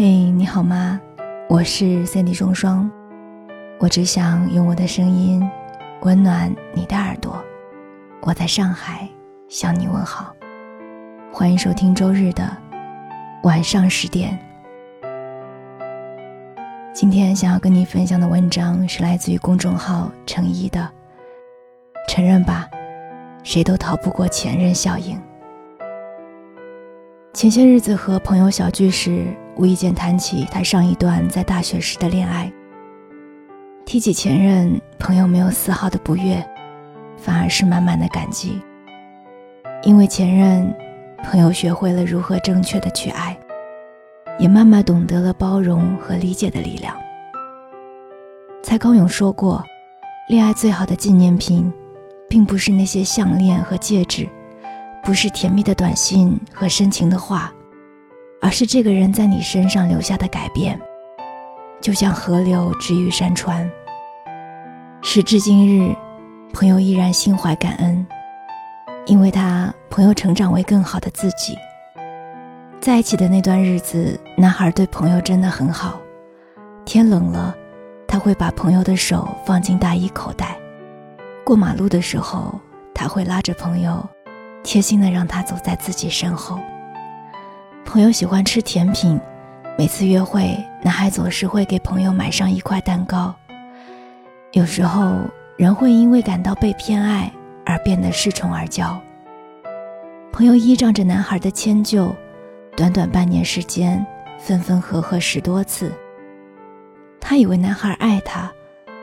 嘿，你好吗？我是 Cindy 双双，我只想用我的声音温暖你的耳朵。我在上海向你问好，欢迎收听周日的晚上十点。今天想要跟你分享的文章是来自于公众号“诚一”的，承认吧，谁都逃不过前任效应。前些日子和朋友小聚时，无意间谈起他上一段在大学时的恋爱。提起前任，朋友没有丝毫的不悦，反而是满满的感激。因为前任，朋友学会了如何正确的去爱，也慢慢懂得了包容和理解的力量。蔡康永说过，恋爱最好的纪念品，并不是那些项链和戒指。不是甜蜜的短信和深情的话，而是这个人在你身上留下的改变，就像河流治愈山川。时至今日，朋友依然心怀感恩，因为他朋友成长为更好的自己。在一起的那段日子，男孩对朋友真的很好。天冷了，他会把朋友的手放进大衣口袋；过马路的时候，他会拉着朋友。贴心的让他走在自己身后。朋友喜欢吃甜品，每次约会，男孩总是会给朋友买上一块蛋糕。有时候，人会因为感到被偏爱而变得恃宠而骄。朋友依仗着男孩的迁就，短短半年时间，分分合合十多次。他以为男孩爱他，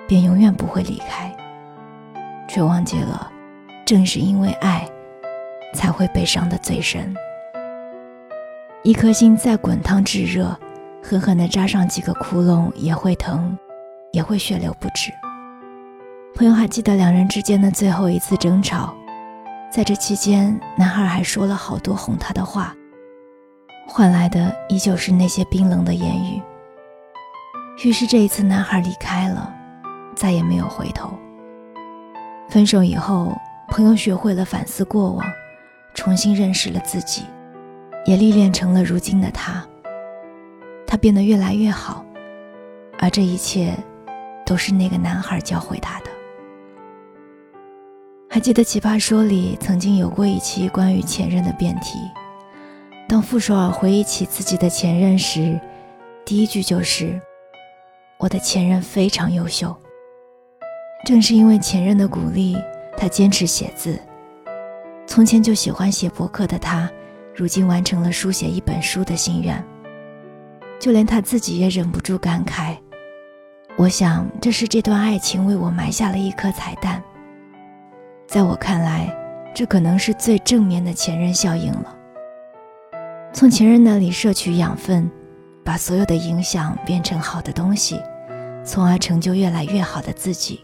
便永远不会离开，却忘记了，正是因为爱。才会被伤得最深。一颗心再滚烫炙热，狠狠地扎上几个窟窿也会疼，也会血流不止。朋友还记得两人之间的最后一次争吵，在这期间，男孩还说了好多哄她的话，换来的依旧是那些冰冷的言语。于是这一次，男孩离开了，再也没有回头。分手以后，朋友学会了反思过往。重新认识了自己，也历练成了如今的他。他变得越来越好，而这一切，都是那个男孩教会他的。还记得《奇葩说》里曾经有过一期关于前任的辩题，当傅首尔回忆起自己的前任时，第一句就是：“我的前任非常优秀。”正是因为前任的鼓励，他坚持写字。从前就喜欢写博客的他，如今完成了书写一本书的心愿。就连他自己也忍不住感慨：“我想，这是这段爱情为我埋下了一颗彩蛋。”在我看来，这可能是最正面的前任效应了。从前任那里摄取养分，把所有的影响变成好的东西，从而成就越来越好的自己。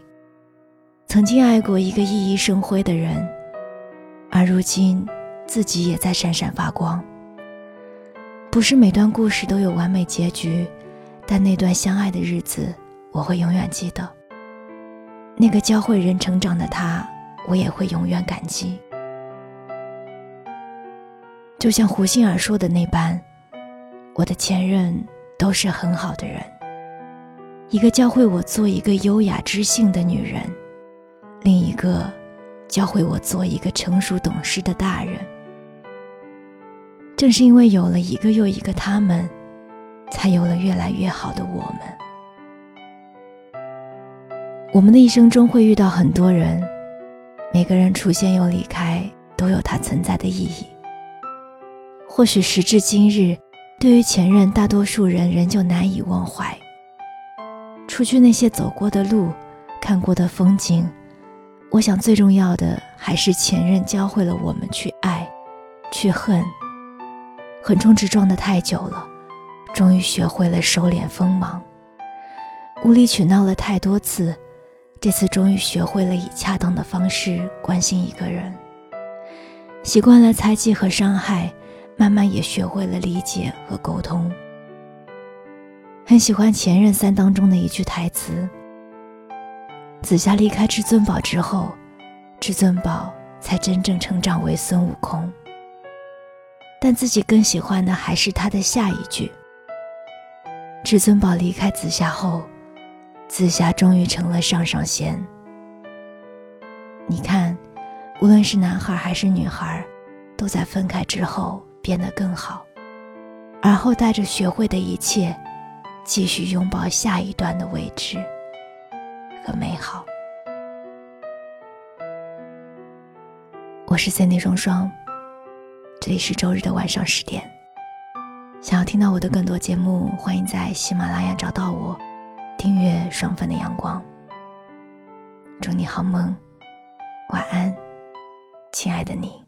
曾经爱过一个熠熠生辉的人。而如今，自己也在闪闪发光。不是每段故事都有完美结局，但那段相爱的日子，我会永远记得。那个教会人成长的他，我也会永远感激。就像胡杏儿说的那般，我的前任都是很好的人。一个教会我做一个优雅知性的女人，另一个。教会我做一个成熟懂事的大人。正是因为有了一个又一个他们，才有了越来越好的我们。我们的一生中会遇到很多人，每个人出现又离开都有它存在的意义。或许时至今日，对于前任，大多数人仍旧难以忘怀。除去那些走过的路，看过的风景。我想，最重要的还是前任教会了我们去爱，去恨。横冲直撞的太久了，终于学会了收敛锋芒。无理取闹了太多次，这次终于学会了以恰当的方式关心一个人。习惯了猜忌和伤害，慢慢也学会了理解和沟通。很喜欢《前任三》当中的一句台词。紫霞离开至尊宝之后，至尊宝才真正成长为孙悟空。但自己更喜欢的还是他的下一句：“至尊宝离开紫霞后，紫霞终于成了上上仙。你看，无论是男孩还是女孩，都在分开之后变得更好，而后带着学会的一切，继续拥抱下一段的未知和美好。我是 Cindy 双双，这里是周日的晚上十点。想要听到我的更多节目，欢迎在喜马拉雅找到我，订阅双份的阳光。祝你好梦，晚安，亲爱的你。